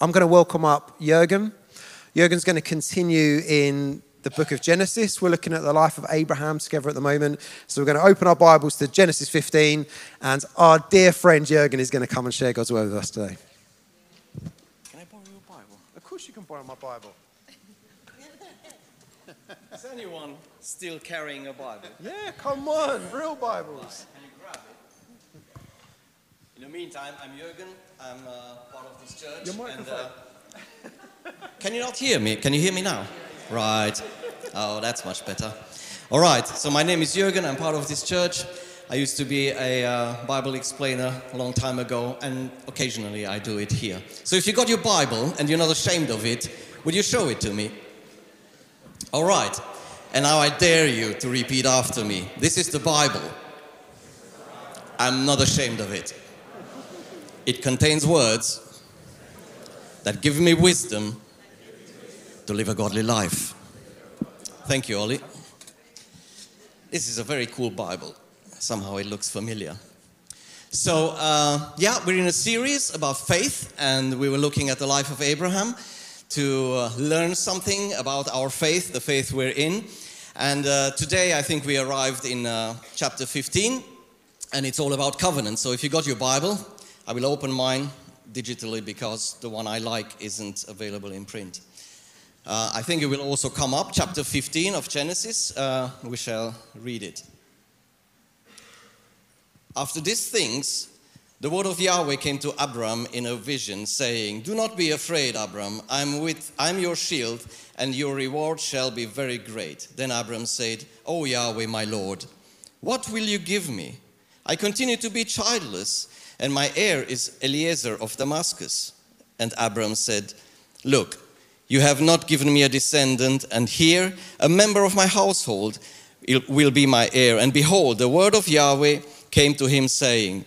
I'm going to welcome up Jürgen. Jürgen's going to continue in the book of Genesis. We're looking at the life of Abraham together at the moment. So we're going to open our Bibles to Genesis 15, and our dear friend Jürgen is going to come and share God's word with us today. Can I borrow your Bible? Of course, you can borrow my Bible. Is anyone still carrying a Bible? Yeah, come on, real Bibles. Can you grab it? In the meantime, I'm Jürgen. I'm uh, part of this church. Your microphone. uh, can you not hear me? Can you hear me now? Right. Oh, that's much better. All right. So my name is Jürgen. I'm part of this church. I used to be a uh, Bible explainer a long time ago, and occasionally I do it here. So if you got your Bible and you're not ashamed of it, would you show it to me? All right. And now I dare you to repeat after me. This is the Bible. I'm not ashamed of it. It contains words that give me wisdom to live a godly life. Thank you, Ollie. This is a very cool Bible. Somehow it looks familiar. So, uh, yeah, we're in a series about faith, and we were looking at the life of Abraham to uh, learn something about our faith, the faith we're in. And uh, today I think we arrived in uh, chapter 15, and it's all about covenant. So if you got your Bible, I will open mine digitally because the one I like isn't available in print. Uh, I think it will also come up, chapter 15 of Genesis. Uh, we shall read it. After these things, the word of Yahweh came to Abram in a vision, saying, Do not be afraid, Abram. I'm, with, I'm your shield, and your reward shall be very great. Then Abram said, O Yahweh, my Lord, what will you give me? I continue to be childless, and my heir is Eliezer of Damascus. And Abram said, Look, you have not given me a descendant, and here a member of my household will be my heir. And behold, the word of Yahweh came to him, saying,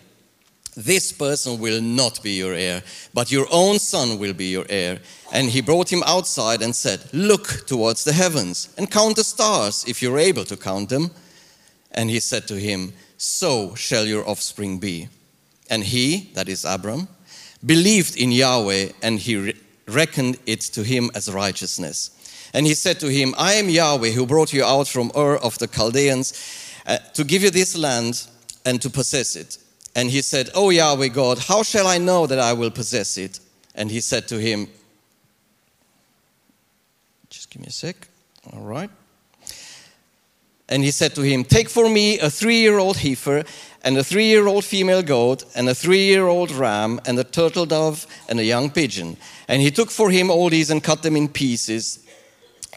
this person will not be your heir, but your own son will be your heir. And he brought him outside and said, Look towards the heavens and count the stars, if you're able to count them. And he said to him, So shall your offspring be. And he, that is Abram, believed in Yahweh, and he reckoned it to him as righteousness. And he said to him, I am Yahweh who brought you out from Ur of the Chaldeans uh, to give you this land and to possess it. And he said, Oh Yahweh God, how shall I know that I will possess it? And he said to him, Just give me a sec. All right. And he said to him, Take for me a three year old heifer, and a three year old female goat, and a three year old ram, and a turtle dove, and a young pigeon. And he took for him all these and cut them in pieces.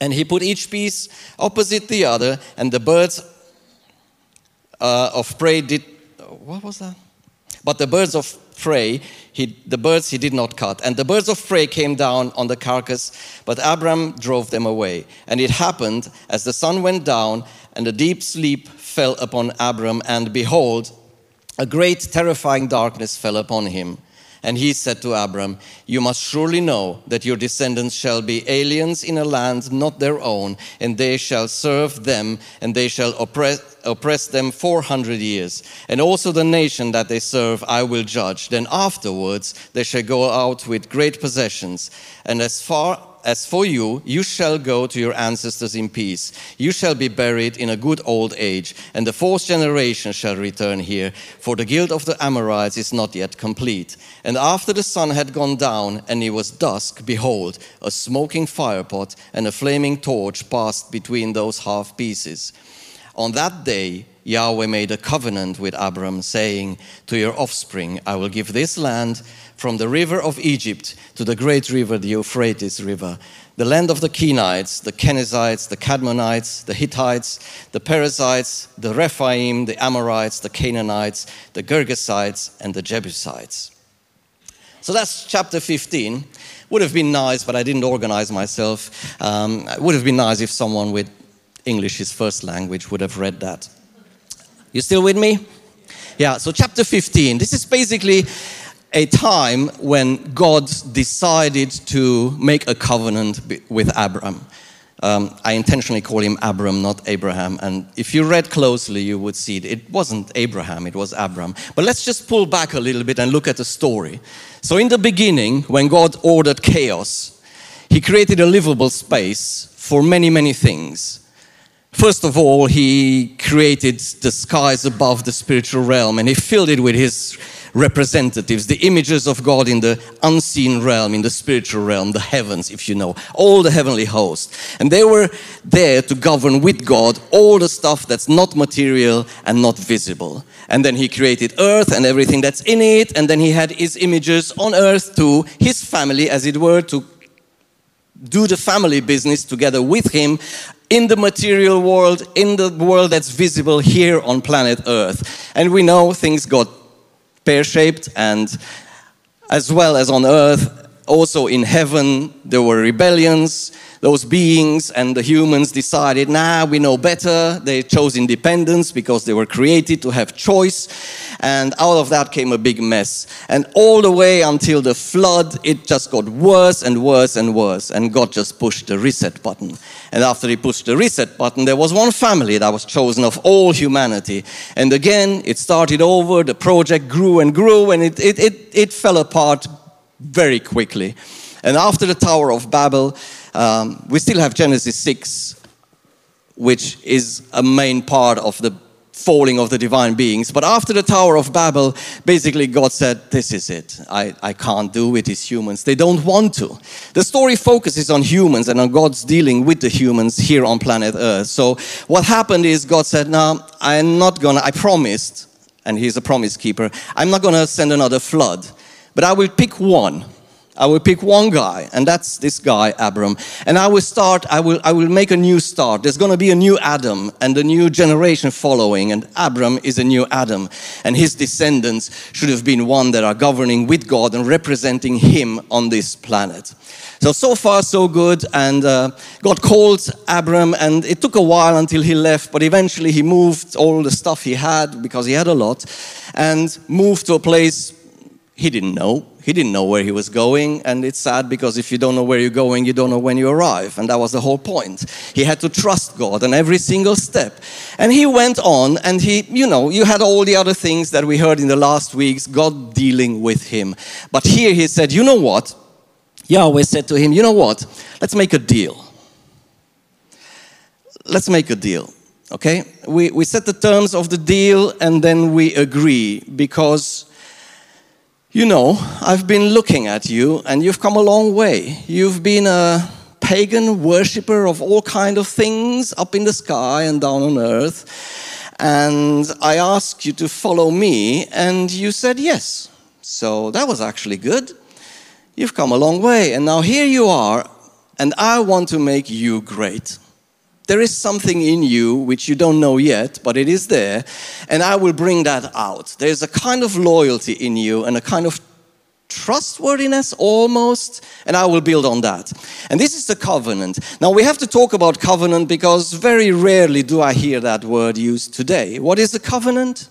And he put each piece opposite the other, and the birds uh, of prey did. What was that? But the birds of prey, he, the birds he did not cut. And the birds of prey came down on the carcass, but Abram drove them away. And it happened as the sun went down, and a deep sleep fell upon Abram, and behold, a great terrifying darkness fell upon him. And he said to Abram, You must surely know that your descendants shall be aliens in a land not their own, and they shall serve them, and they shall oppress, oppress them 400 years. And also the nation that they serve I will judge. Then afterwards they shall go out with great possessions. And as far as for you, you shall go to your ancestors in peace. You shall be buried in a good old age, and the fourth generation shall return here, for the guilt of the Amorites is not yet complete. And after the sun had gone down and it was dusk, behold, a smoking firepot and a flaming torch passed between those half pieces. On that day, Yahweh made a covenant with Abram, saying, To your offspring I will give this land from the river of Egypt to the great river, the Euphrates River, the land of the Kenites, the Kenizzites, the Kadmonites, the Hittites, the Perizzites, the Rephaim, the Amorites, the Canaanites, the Girgasites, and the Jebusites. So that's chapter 15. Would have been nice, but I didn't organize myself. Um, it would have been nice if someone with English, his first language, would have read that. You still with me? Yeah, so chapter 15. This is basically a time when God decided to make a covenant with Abram. Um, I intentionally call him Abram, not Abraham. And if you read closely, you would see it. It wasn't Abraham, it was Abram. But let's just pull back a little bit and look at the story. So, in the beginning, when God ordered chaos, He created a livable space for many, many things. First of all, He created the skies above the spiritual realm and He filled it with His representatives, the images of God in the unseen realm, in the spiritual realm, the heavens, if you know, all the heavenly host. And they were there to govern with God all the stuff that's not material and not visible. And then he created earth and everything that's in it. And then he had his images on earth to his family, as it were, to do the family business together with him in the material world, in the world that's visible here on planet Earth. And we know things got pear shaped, and as well as on earth, also in heaven, there were rebellions. Those beings and the humans decided, nah, we know better. They chose independence because they were created to have choice. And out of that came a big mess. And all the way until the flood, it just got worse and worse and worse. And God just pushed the reset button. And after he pushed the reset button, there was one family that was chosen of all humanity. And again, it started over. The project grew and grew, and it, it, it, it fell apart very quickly. And after the Tower of Babel, um, we still have Genesis 6, which is a main part of the falling of the divine beings. But after the Tower of Babel, basically God said, This is it. I, I can't do it. It's humans. They don't want to. The story focuses on humans and on God's dealing with the humans here on planet Earth. So what happened is God said, No, I'm not gonna, I promised, and He's a promise keeper, I'm not gonna send another flood. But I will pick one. I will pick one guy, and that's this guy, Abram. And I will start, I will, I will make a new start. There's going to be a new Adam and a new generation following, and Abram is a new Adam. And his descendants should have been one that are governing with God and representing him on this planet. So, so far, so good. And uh, God called Abram, and it took a while until he left, but eventually he moved all the stuff he had, because he had a lot, and moved to a place he didn't know. He didn't know where he was going. And it's sad because if you don't know where you're going, you don't know when you arrive. And that was the whole point. He had to trust God on every single step. And he went on and he, you know, you had all the other things that we heard in the last weeks, God dealing with him. But here he said, you know what? Yahweh said to him, you know what? Let's make a deal. Let's make a deal. Okay? We, we set the terms of the deal and then we agree because you know, I've been looking at you and you've come a long way. You've been a pagan worshiper of all kind of things up in the sky and down on earth. And I asked you to follow me and you said yes. So that was actually good. You've come a long way and now here you are and I want to make you great. There is something in you which you don't know yet, but it is there, and I will bring that out. There's a kind of loyalty in you and a kind of trustworthiness almost, and I will build on that. And this is the covenant. Now we have to talk about covenant because very rarely do I hear that word used today. What is a covenant?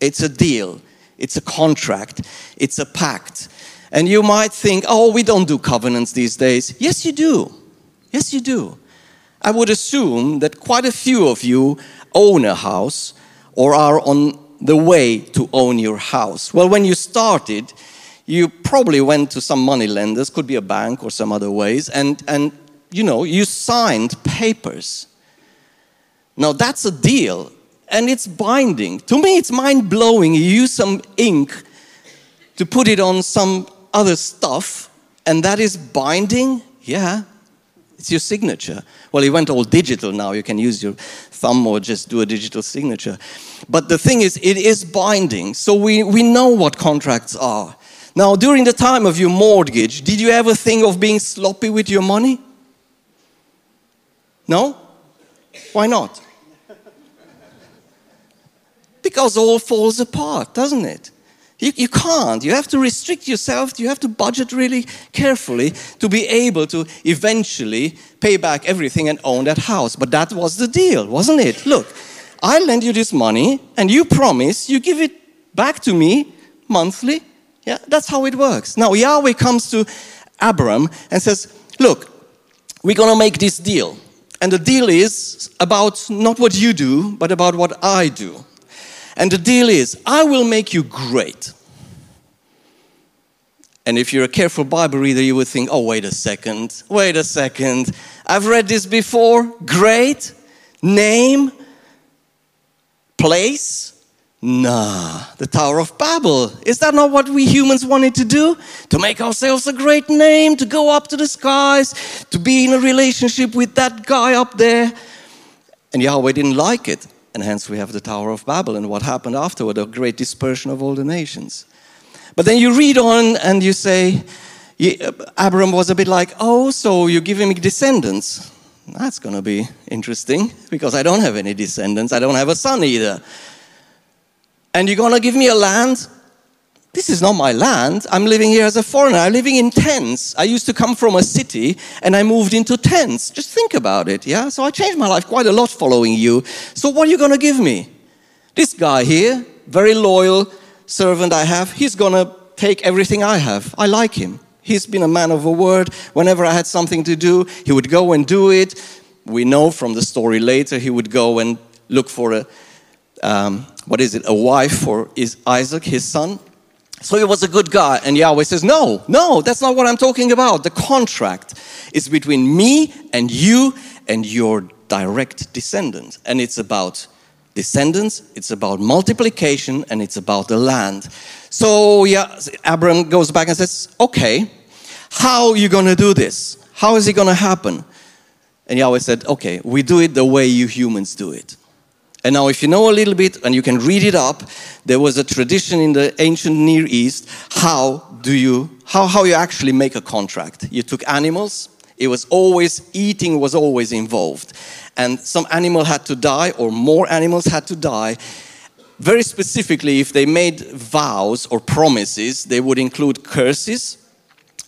It's a deal, it's a contract, it's a pact. And you might think, oh, we don't do covenants these days. Yes, you do. Yes, you do. I would assume that quite a few of you own a house or are on the way to own your house. Well, when you started, you probably went to some money lenders, could be a bank or some other ways, and, and you know, you signed papers. Now that's a deal, and it's binding. To me, it's mind blowing. You use some ink to put it on some other stuff, and that is binding? Yeah, it's your signature. Well, it went all digital now. You can use your thumb or just do a digital signature. But the thing is, it is binding. So we, we know what contracts are. Now, during the time of your mortgage, did you ever think of being sloppy with your money? No? Why not? Because all falls apart, doesn't it? You, you can't. You have to restrict yourself. You have to budget really carefully to be able to eventually pay back everything and own that house. But that was the deal, wasn't it? Look, I lend you this money and you promise you give it back to me monthly. Yeah, that's how it works. Now, Yahweh comes to Abram and says, Look, we're going to make this deal. And the deal is about not what you do, but about what I do. And the deal is, I will make you great. And if you're a careful Bible reader, you would think, oh, wait a second, wait a second. I've read this before. Great. Name. Place. Nah, the Tower of Babel. Is that not what we humans wanted to do? To make ourselves a great name, to go up to the skies, to be in a relationship with that guy up there. And Yahweh didn't like it. And hence we have the Tower of Babel and what happened afterward, a great dispersion of all the nations. But then you read on and you say, Abram was a bit like, oh, so you're giving me descendants. That's going to be interesting because I don't have any descendants. I don't have a son either and you're going to give me a land? This is not my land. I'm living here as a foreigner. I'm living in tents. I used to come from a city and I moved into tents. Just think about it, yeah? So I changed my life quite a lot following you. So what are you going to give me? This guy here, very loyal servant I have, he's going to take everything I have. I like him. He's been a man of a word. Whenever I had something to do, he would go and do it. We know from the story later, he would go and look for a um, what is it, a wife for is Isaac, his son. So he was a good guy. And Yahweh says, No, no, that's not what I'm talking about. The contract is between me and you and your direct descendant. And it's about descendants, it's about multiplication, and it's about the land. So yeah, Abram goes back and says, Okay, how are you going to do this? How is it going to happen? And Yahweh said, Okay, we do it the way you humans do it. And now, if you know a little bit and you can read it up, there was a tradition in the ancient Near East. How do you, how, how you actually make a contract? You took animals, it was always, eating was always involved. And some animal had to die, or more animals had to die. Very specifically, if they made vows or promises, they would include curses.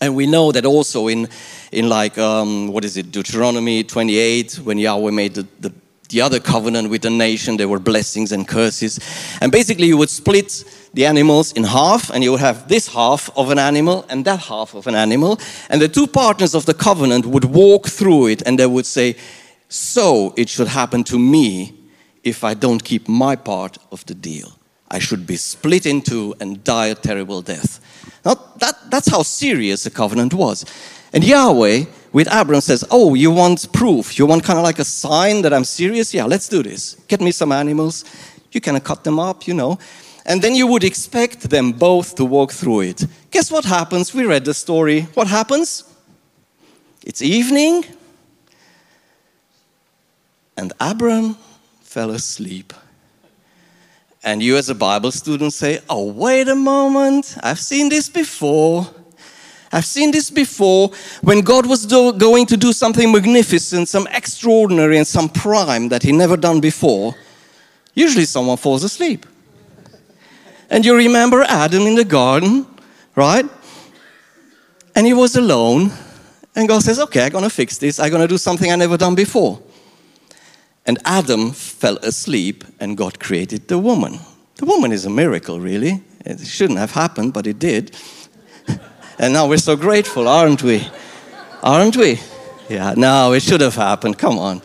And we know that also in, in like, um, what is it, Deuteronomy 28, when Yahweh made the, the the other covenant with the nation. There were blessings and curses. And basically, you would split the animals in half, and you would have this half of an animal and that half of an animal. And the two partners of the covenant would walk through it and they would say, So it should happen to me if I don't keep my part of the deal. I should be split in two and die a terrible death. Now, that, that's how serious the covenant was. And Yahweh with Abram says, Oh, you want proof? You want kind of like a sign that I'm serious? Yeah, let's do this. Get me some animals. You can cut them up, you know. And then you would expect them both to walk through it. Guess what happens? We read the story. What happens? It's evening, and Abram fell asleep. And you, as a Bible student, say, Oh, wait a moment, I've seen this before. I've seen this before when God was do, going to do something magnificent, some extraordinary, and some prime that He never done before. Usually, someone falls asleep. And you remember Adam in the garden, right? And he was alone. And God says, Okay, I'm going to fix this. I'm going to do something I never done before. And Adam fell asleep, and God created the woman. The woman is a miracle, really. It shouldn't have happened, but it did. And now we're so grateful, aren't we? Aren't we? Yeah, no, it should have happened. Come on.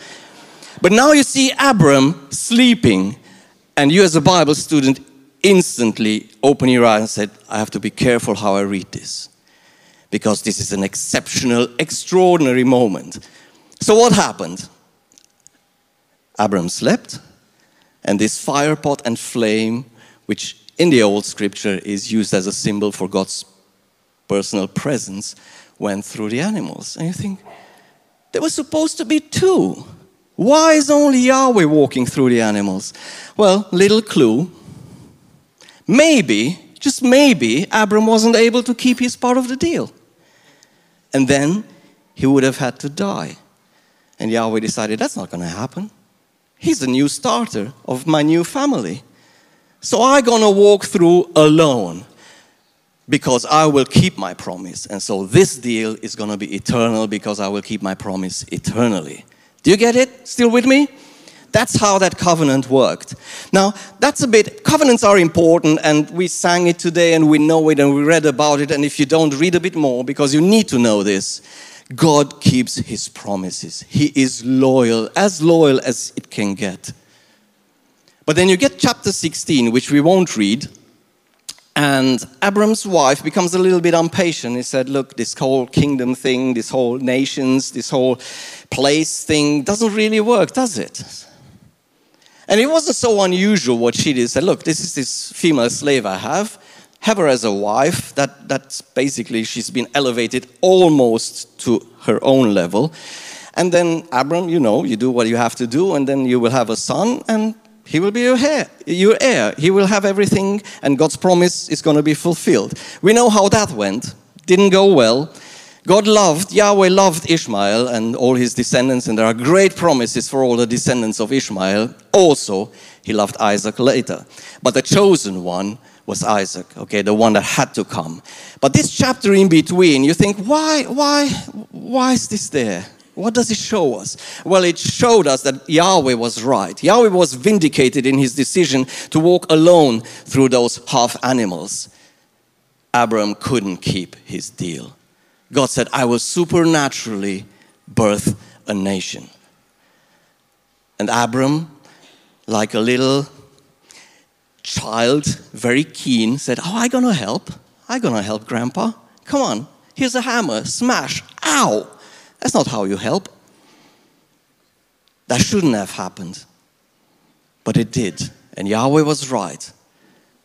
But now you see Abram sleeping, and you, as a Bible student, instantly open your eyes and said, I have to be careful how I read this. Because this is an exceptional, extraordinary moment. So, what happened? Abram slept, and this fire pot and flame, which in the old scripture is used as a symbol for God's personal presence went through the animals. And you think, there was supposed to be two. Why is only Yahweh walking through the animals? Well, little clue. Maybe, just maybe, Abram wasn't able to keep his part of the deal. And then he would have had to die. And Yahweh decided that's not going to happen. He's a new starter of my new family. So I'm going to walk through alone because I will keep my promise. And so this deal is going to be eternal because I will keep my promise eternally. Do you get it? Still with me? That's how that covenant worked. Now, that's a bit, covenants are important, and we sang it today, and we know it, and we read about it. And if you don't, read a bit more because you need to know this. God keeps his promises, he is loyal, as loyal as it can get. But then you get chapter 16, which we won't read, And Abram's wife becomes a little bit impatient. He said, Look, this whole kingdom thing, this whole nations, this whole place thing doesn't really work, does it? And it wasn't so unusual what she did. He said, Look, this is this female slave I have. Have her as a wife. That, that's basically, she's been elevated almost to her own level. And then, Abram, you know, you do what you have to do, and then you will have a son, and he will be your heir, your heir. He will have everything, and God's promise is going to be fulfilled. We know how that went. Didn't go well. God loved, Yahweh loved Ishmael and all his descendants, and there are great promises for all the descendants of Ishmael. Also, he loved Isaac later. But the chosen one was Isaac, okay, the one that had to come. But this chapter in between, you think, why, why, why is this there? What does it show us? Well, it showed us that Yahweh was right. Yahweh was vindicated in his decision to walk alone through those half animals. Abram couldn't keep his deal. God said, I will supernaturally birth a nation. And Abram, like a little child, very keen, said, Oh, I'm gonna help. I'm gonna help, Grandpa. Come on, here's a hammer, smash, ow. That's not how you help. That shouldn't have happened. But it did. And Yahweh was right.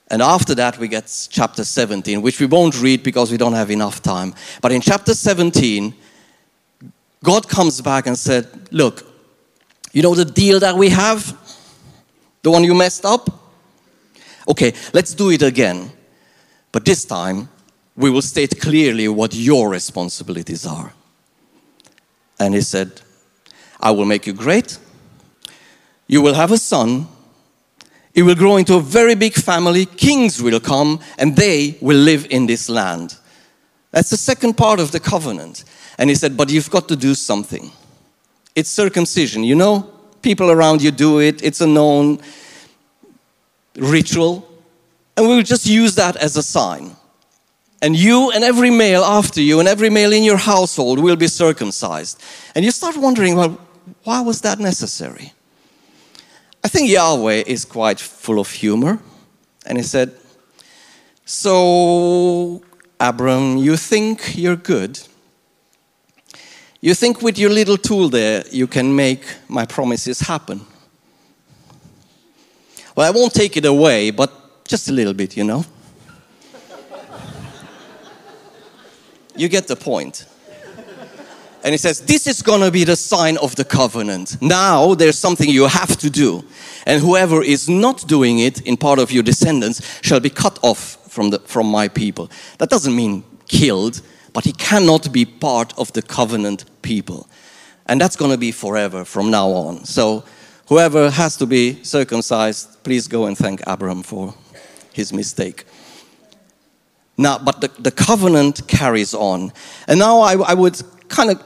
And after that, we get chapter 17, which we won't read because we don't have enough time. But in chapter 17, God comes back and said, Look, you know the deal that we have? The one you messed up? Okay, let's do it again. But this time, we will state clearly what your responsibilities are. And he said, I will make you great. You will have a son. He will grow into a very big family. Kings will come and they will live in this land. That's the second part of the covenant. And he said, But you've got to do something. It's circumcision. You know, people around you do it, it's a known ritual. And we'll just use that as a sign. And you and every male after you and every male in your household will be circumcised. And you start wondering, well, why was that necessary? I think Yahweh is quite full of humor. And he said, So, Abram, you think you're good? You think with your little tool there you can make my promises happen? Well, I won't take it away, but just a little bit, you know? You get the point. And he says, This is going to be the sign of the covenant. Now there's something you have to do. And whoever is not doing it in part of your descendants shall be cut off from, the, from my people. That doesn't mean killed, but he cannot be part of the covenant people. And that's going to be forever from now on. So whoever has to be circumcised, please go and thank Abram for his mistake. Now, but the, the covenant carries on. And now I, I would kind of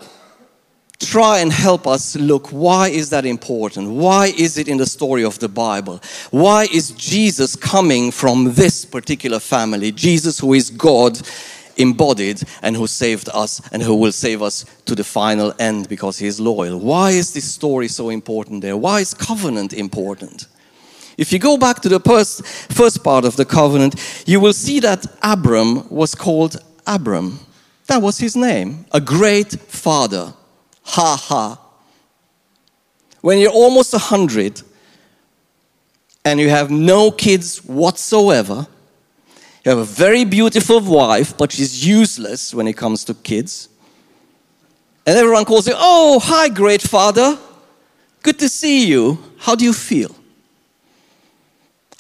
try and help us look why is that important? Why is it in the story of the bible? Why is jesus coming from this particular family? Jesus who is god embodied and who saved us and who will save us to the final end because he is loyal. Why is this story so important there? Why is covenant important if you go back to the first, first part of the covenant, you will see that Abram was called Abram. That was his name, a great father. Ha ha. When you're almost a hundred and you have no kids whatsoever, you have a very beautiful wife, but she's useless when it comes to kids. And everyone calls you, Oh, hi, great father. Good to see you. How do you feel?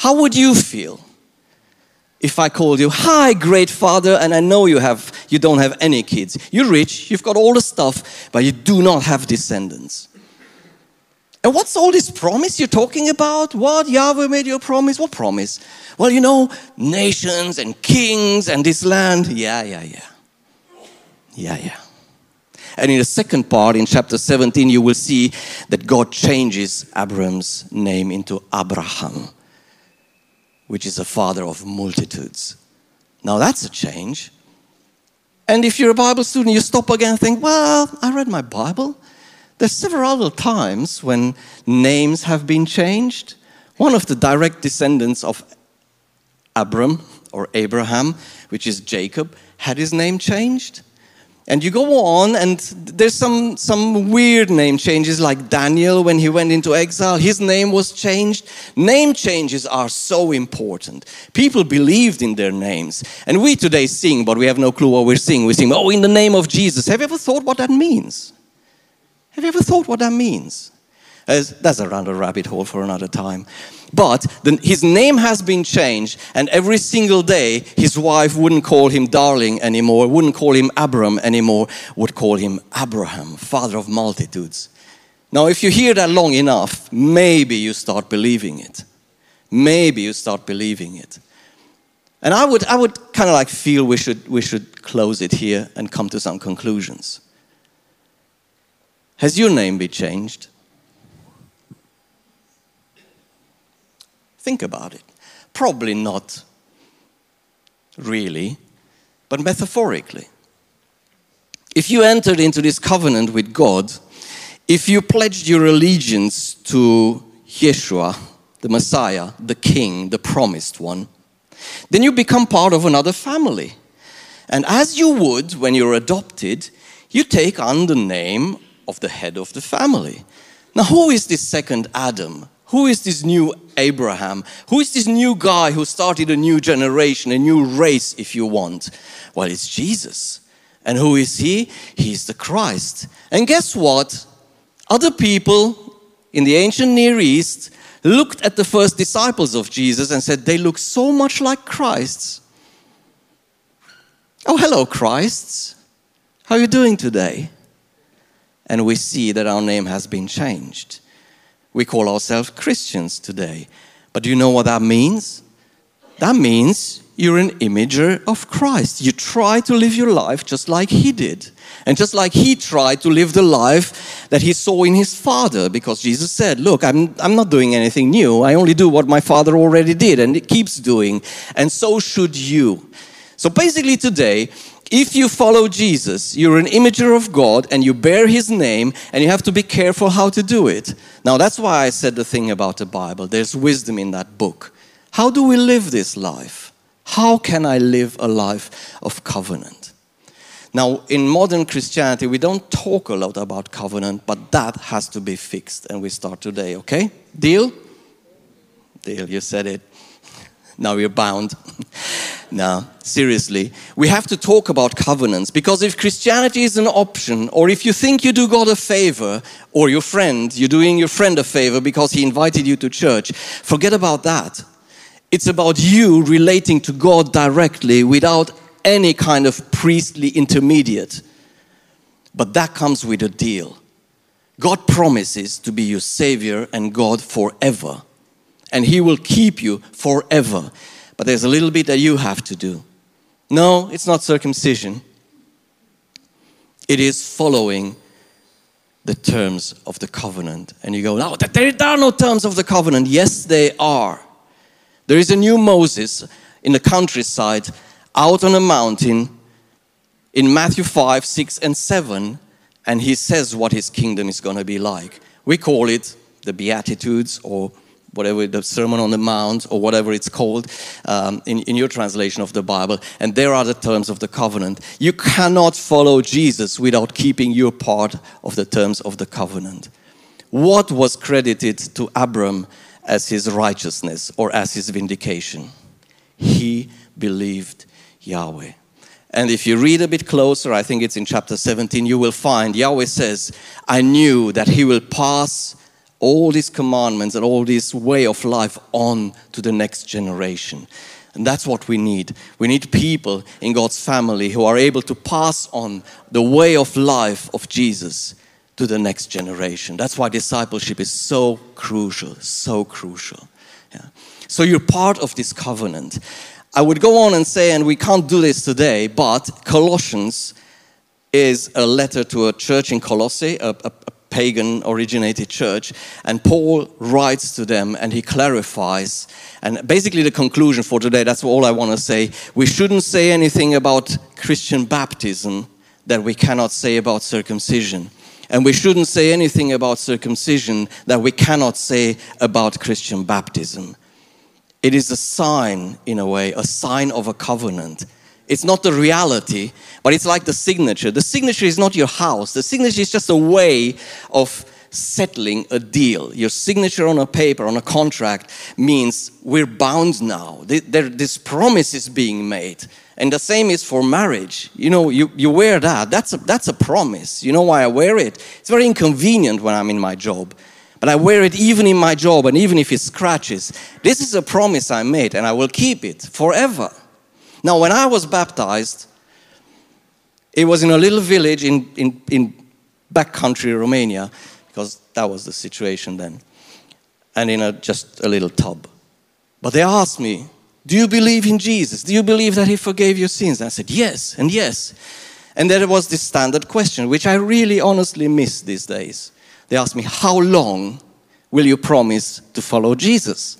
How would you feel if I called you, "Hi, great father," and I know you have you don't have any kids. You're rich, you've got all the stuff, but you do not have descendants. And what's all this promise you're talking about? What Yahweh made you a promise? What promise? Well, you know, nations and kings and this land. Yeah, yeah, yeah. Yeah, yeah. And in the second part, in chapter 17, you will see that God changes Abram's name into Abraham which is a father of multitudes. Now that's a change. And if you're a Bible student, you stop again and think, well, I read my Bible. There's several other times when names have been changed. One of the direct descendants of Abram, or Abraham, which is Jacob, had his name changed. And you go on, and there's some, some weird name changes, like Daniel when he went into exile, his name was changed. Name changes are so important. People believed in their names. And we today sing, but we have no clue what we're singing. We sing, Oh, in the name of Jesus. Have you ever thought what that means? Have you ever thought what that means? That's around a rabbit hole for another time. But the, his name has been changed, and every single day his wife wouldn't call him darling anymore, wouldn't call him Abram anymore, would call him Abraham, father of multitudes. Now, if you hear that long enough, maybe you start believing it. Maybe you start believing it. And I would, I would kind of like feel we should, we should close it here and come to some conclusions. Has your name been changed? Think about it. Probably not really, but metaphorically. If you entered into this covenant with God, if you pledged your allegiance to Yeshua, the Messiah, the King, the promised one, then you become part of another family. And as you would when you're adopted, you take on the name of the head of the family. Now, who is this second Adam? Who is this new Abraham? Who is this new guy who started a new generation, a new race, if you want? Well, it's Jesus. And who is he? He's the Christ. And guess what? Other people in the ancient Near East looked at the first disciples of Jesus and said, They look so much like Christs. Oh, hello, Christs. How are you doing today? And we see that our name has been changed. We call ourselves Christians today. But do you know what that means? That means you're an imager of Christ. You try to live your life just like He did. And just like He tried to live the life that He saw in His Father, because Jesus said, Look, I'm, I'm not doing anything new. I only do what my Father already did, and it keeps doing. And so should you. So basically, today, if you follow Jesus, you're an imager of God and you bear his name, and you have to be careful how to do it. Now, that's why I said the thing about the Bible. There's wisdom in that book. How do we live this life? How can I live a life of covenant? Now, in modern Christianity, we don't talk a lot about covenant, but that has to be fixed, and we start today, okay? Deal? Deal, you said it. Now you're bound. Now, seriously, we have to talk about covenants because if Christianity is an option, or if you think you do God a favor, or your friend, you're doing your friend a favor because he invited you to church, forget about that. It's about you relating to God directly without any kind of priestly intermediate. But that comes with a deal. God promises to be your Savior and God forever, and He will keep you forever but there's a little bit that you have to do. No, it's not circumcision, it is following the terms of the covenant. And you go, no, there are no terms of the covenant. Yes, they are. There is a new Moses in the countryside out on a mountain in Matthew 5, 6, and 7, and he says what his kingdom is going to be like. We call it the Beatitudes or whatever the Sermon on the Mount or whatever it's called um, in, in your translation of the Bible. And there are the terms of the covenant. You cannot follow Jesus without keeping your part of the terms of the covenant. What was credited to Abram as his righteousness or as his vindication? He believed Yahweh. And if you read a bit closer, I think it's in chapter 17, you will find Yahweh says, I knew that he will pass all these commandments and all this way of life on to the next generation. And that's what we need. We need people in God's family who are able to pass on the way of life of Jesus to the next generation. That's why discipleship is so crucial, so crucial. Yeah. So you're part of this covenant. I would go on and say, and we can't do this today, but Colossians is a letter to a church in Colossae, a, a, a pagan originated church. And Paul writes to them and he clarifies. And basically, the conclusion for today that's all I want to say. We shouldn't say anything about Christian baptism that we cannot say about circumcision. And we shouldn't say anything about circumcision that we cannot say about Christian baptism. It is a sign, in a way, a sign of a covenant. It's not the reality, but it's like the signature. The signature is not your house, the signature is just a way of settling a deal. Your signature on a paper, on a contract, means we're bound now. This promise is being made. And the same is for marriage. You know, you, you wear that. That's a, that's a promise. You know why I wear it? It's very inconvenient when I'm in my job. But I wear it even in my job and even if it scratches. This is a promise I made and I will keep it forever. Now, when I was baptized, it was in a little village in, in, in backcountry Romania because that was the situation then, and in a, just a little tub. But they asked me, Do you believe in Jesus? Do you believe that He forgave your sins? And I said, Yes, and yes. And there was this standard question, which I really honestly miss these days. They asked me, How long will you promise to follow Jesus?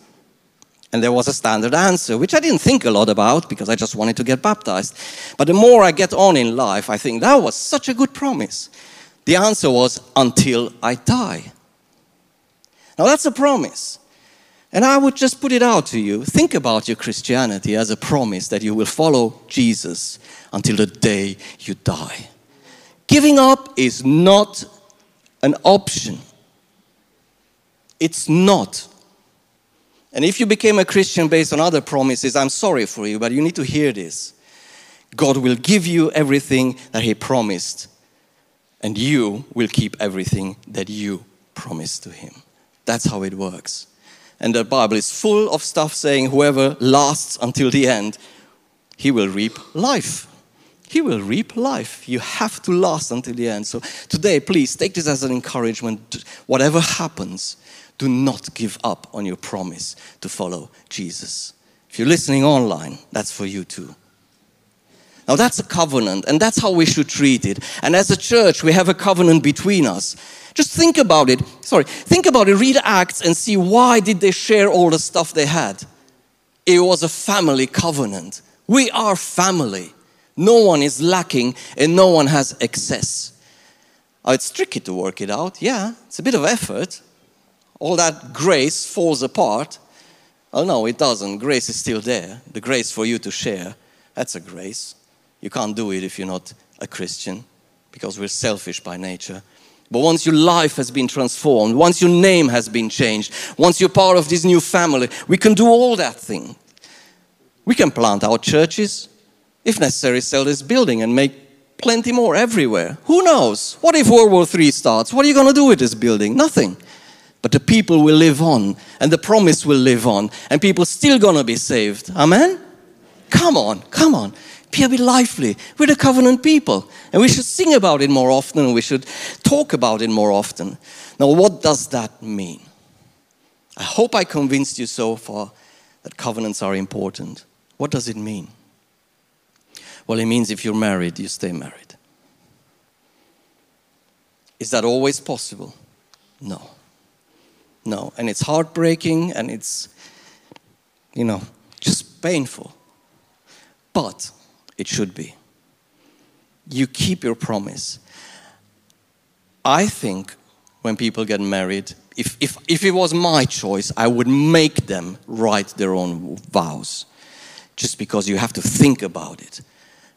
And there was a standard answer, which I didn't think a lot about because I just wanted to get baptized. But the more I get on in life, I think that was such a good promise. The answer was, until I die. Now that's a promise. And I would just put it out to you. Think about your Christianity as a promise that you will follow Jesus until the day you die. Giving up is not an option. It's not. And if you became a Christian based on other promises, I'm sorry for you, but you need to hear this. God will give you everything that He promised and you will keep everything that you promised to him. That's how it works. And the Bible is full of stuff saying whoever lasts until the end, he will reap life. He will reap life. You have to last until the end. So today, please take this as an encouragement. Whatever happens, do not give up on your promise to follow Jesus. If you're listening online, that's for you too. Now that's a covenant, and that's how we should treat it. And as a church, we have a covenant between us. Just think about it. Sorry, think about it. Read Acts and see why did they share all the stuff they had. It was a family covenant. We are family. No one is lacking and no one has excess. Oh, it's tricky to work it out. Yeah, it's a bit of effort. All that grace falls apart. Oh, no, it doesn't. Grace is still there. The grace for you to share, that's a grace. You can't do it if you're not a Christian because we're selfish by nature. But once your life has been transformed, once your name has been changed, once you're part of this new family, we can do all that thing. We can plant our churches, if necessary, sell this building and make plenty more everywhere. Who knows? What if World War III starts? What are you going to do with this building? Nothing. But the people will live on, and the promise will live on, and people still to be saved. Amen? Come on, come on be lively. We're the covenant people, and we should sing about it more often, and we should talk about it more often. Now, what does that mean? I hope I convinced you so far that covenants are important. What does it mean? Well, it means if you're married, you stay married. Is that always possible? No. No. And it's heartbreaking and it's, you know, just painful. But it should be. You keep your promise. I think when people get married, if, if, if it was my choice, I would make them write their own vows just because you have to think about it.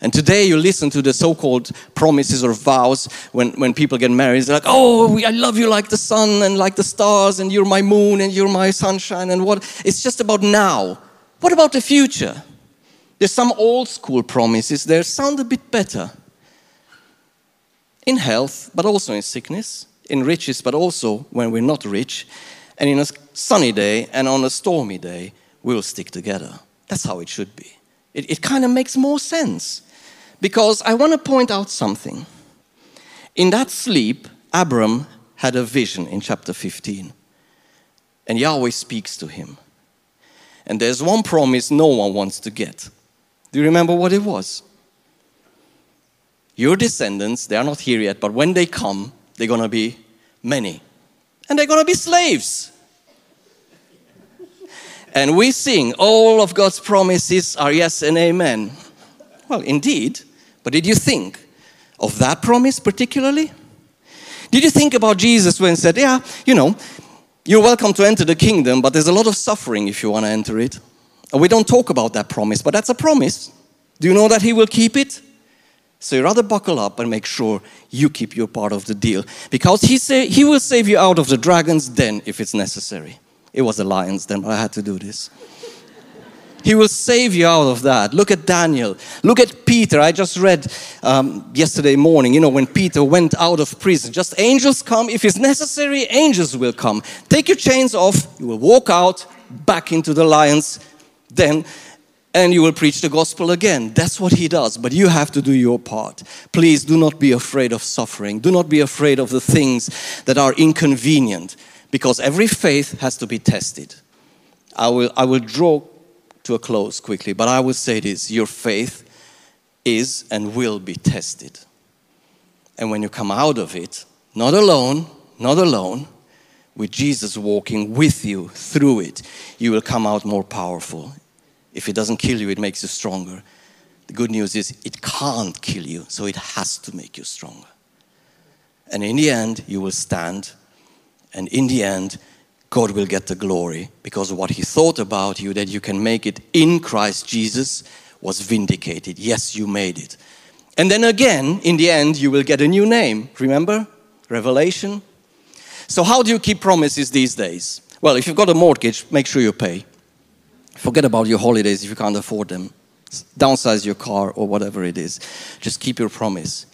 And today you listen to the so-called promises or vows when, when people get married. They're like, oh, I love you like the sun and like the stars and you're my moon and you're my sunshine and what. It's just about now. What about the future? There's some old school promises there sound a bit better. In health, but also in sickness, in riches, but also when we're not rich, and in a sunny day and on a stormy day, we'll stick together. That's how it should be. It, it kind of makes more sense. Because I want to point out something. In that sleep, Abram had a vision in chapter 15, and Yahweh speaks to him. And there's one promise no one wants to get. Do you remember what it was? Your descendants, they are not here yet, but when they come, they're going to be many. And they're going to be slaves. And we sing, all of God's promises are yes and amen. Well, indeed. But did you think of that promise particularly? Did you think about Jesus when he said, Yeah, you know, you're welcome to enter the kingdom, but there's a lot of suffering if you want to enter it? We don't talk about that promise, but that's a promise. Do you know that He will keep it? So you rather buckle up and make sure you keep your part of the deal. Because he, say, he will save you out of the dragon's den if it's necessary. It was the lion's den, but I had to do this. He will save you out of that. Look at Daniel. Look at Peter. I just read um, yesterday morning, you know, when Peter went out of prison, just angels come. If it's necessary, angels will come. Take your chains off. You will walk out back into the lion's den and you will preach the gospel again. That's what he does, but you have to do your part. Please do not be afraid of suffering. Do not be afraid of the things that are inconvenient because every faith has to be tested. I will, I will draw to a close quickly, but I would say this your faith is and will be tested. And when you come out of it, not alone, not alone, with Jesus walking with you through it, you will come out more powerful. If it doesn't kill you, it makes you stronger. The good news is it can't kill you, so it has to make you stronger. And in the end, you will stand, and in the end, God will get the glory because what He thought about you, that you can make it in Christ Jesus, was vindicated. Yes, you made it. And then again, in the end, you will get a new name. Remember? Revelation. So, how do you keep promises these days? Well, if you've got a mortgage, make sure you pay. Forget about your holidays if you can't afford them. Downsize your car or whatever it is. Just keep your promise.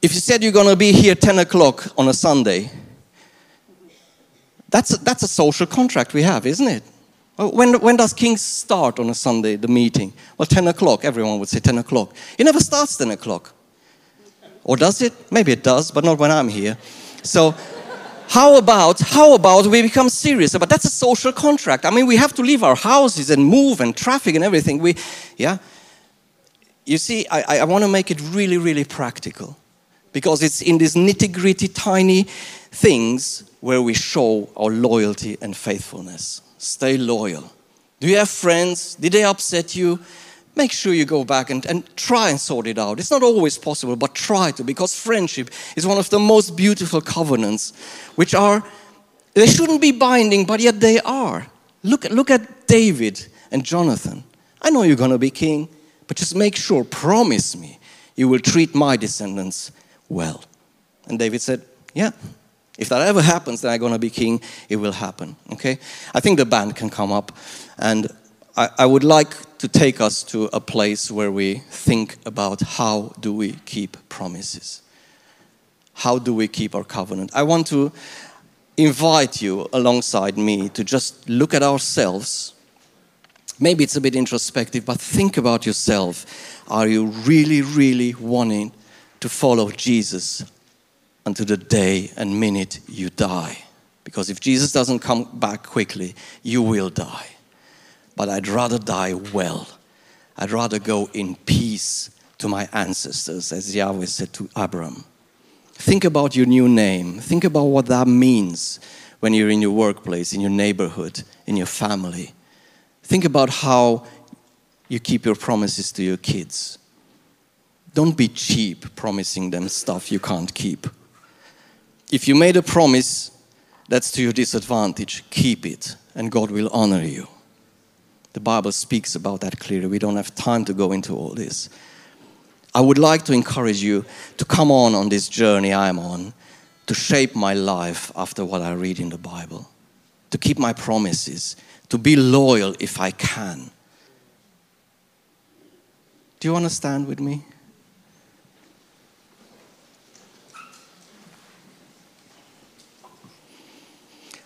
If you said you're going to be here 10 o'clock on a Sunday, that's a, that's a social contract we have, isn't it? When, when does King's start on a Sunday, the meeting? Well, 10 o'clock. Everyone would say 10 o'clock. It never starts 10 o'clock. Or does it? Maybe it does, but not when I'm here. So, how about how about we become serious about that's a social contract i mean we have to leave our houses and move and traffic and everything we yeah you see i, I want to make it really really practical because it's in this nitty gritty tiny things where we show our loyalty and faithfulness. Stay loyal. Do you have friends? Did they upset you? Make sure you go back and, and try and sort it out. It's not always possible, but try to, because friendship is one of the most beautiful covenants, which are, they shouldn't be binding, but yet they are. Look, look at David and Jonathan. I know you're going to be king, but just make sure, promise me, you will treat my descendants well. And David said, Yeah, if that ever happens that I'm going to be king, it will happen. Okay? I think the band can come up. And I, I would like to take us to a place where we think about how do we keep promises? How do we keep our covenant? I want to invite you alongside me to just look at ourselves. Maybe it's a bit introspective, but think about yourself. Are you really, really wanting to follow Jesus until the day and minute you die. Because if Jesus doesn't come back quickly, you will die. But I'd rather die well. I'd rather go in peace to my ancestors, as Yahweh said to Abram. Think about your new name. Think about what that means when you're in your workplace, in your neighborhood, in your family. Think about how you keep your promises to your kids. Don't be cheap promising them stuff you can't keep. If you made a promise that's to your disadvantage, keep it, and God will honor you. The Bible speaks about that clearly. We don't have time to go into all this. I would like to encourage you to come on on this journey I'm on, to shape my life after what I read in the Bible, to keep my promises, to be loyal if I can. Do you understand with me?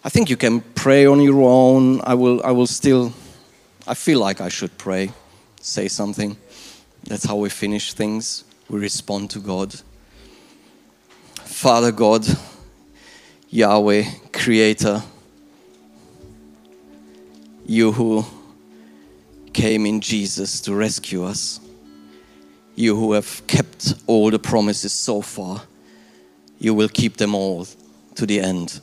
I think you can pray on your own. I will, I will still, I feel like I should pray, say something. That's how we finish things. We respond to God. Father God, Yahweh, Creator, you who came in Jesus to rescue us, you who have kept all the promises so far, you will keep them all to the end.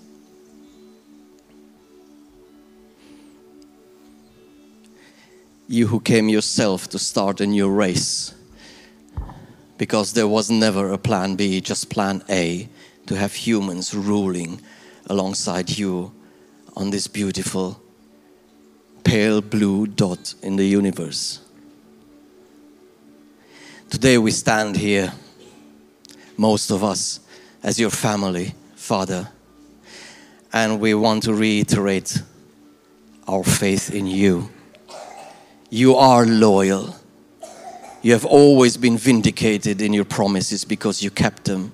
You who came yourself to start a new race. Because there was never a plan B, just plan A to have humans ruling alongside you on this beautiful pale blue dot in the universe. Today we stand here, most of us, as your family, Father, and we want to reiterate our faith in you. You are loyal. You have always been vindicated in your promises because you kept them.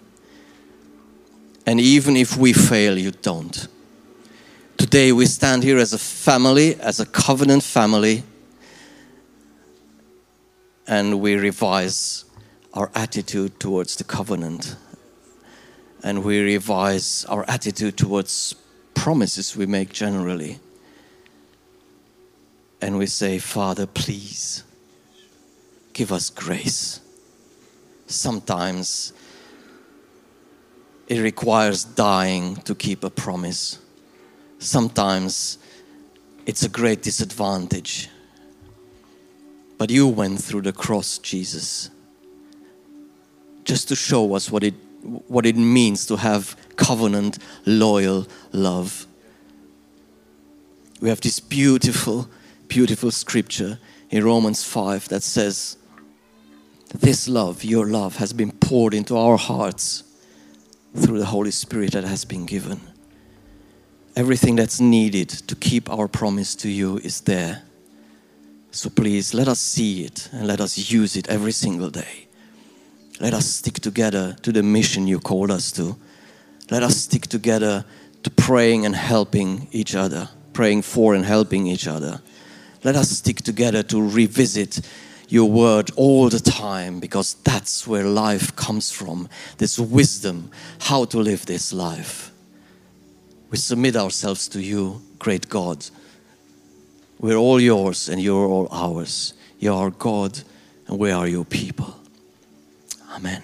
And even if we fail, you don't. Today we stand here as a family, as a covenant family, and we revise our attitude towards the covenant. And we revise our attitude towards promises we make generally. And we say, Father, please give us grace. Sometimes it requires dying to keep a promise. Sometimes it's a great disadvantage. But you went through the cross, Jesus, just to show us what it, what it means to have covenant, loyal love. We have this beautiful, beautiful scripture in Romans 5 that says, This love, your love, has been poured into our hearts through the Holy Spirit that has been given. Everything that's needed to keep our promise to you is there. So please let us see it and let us use it every single day. Let us stick together to the mission you called us to. Let us stick together to praying and helping each other, praying for and helping each other. Let us stick together to revisit your word all the time because that's where life comes from. This wisdom, how to live this life. We submit ourselves to you, great God. We're all yours and you're all ours. You are God and we are your people. Amen.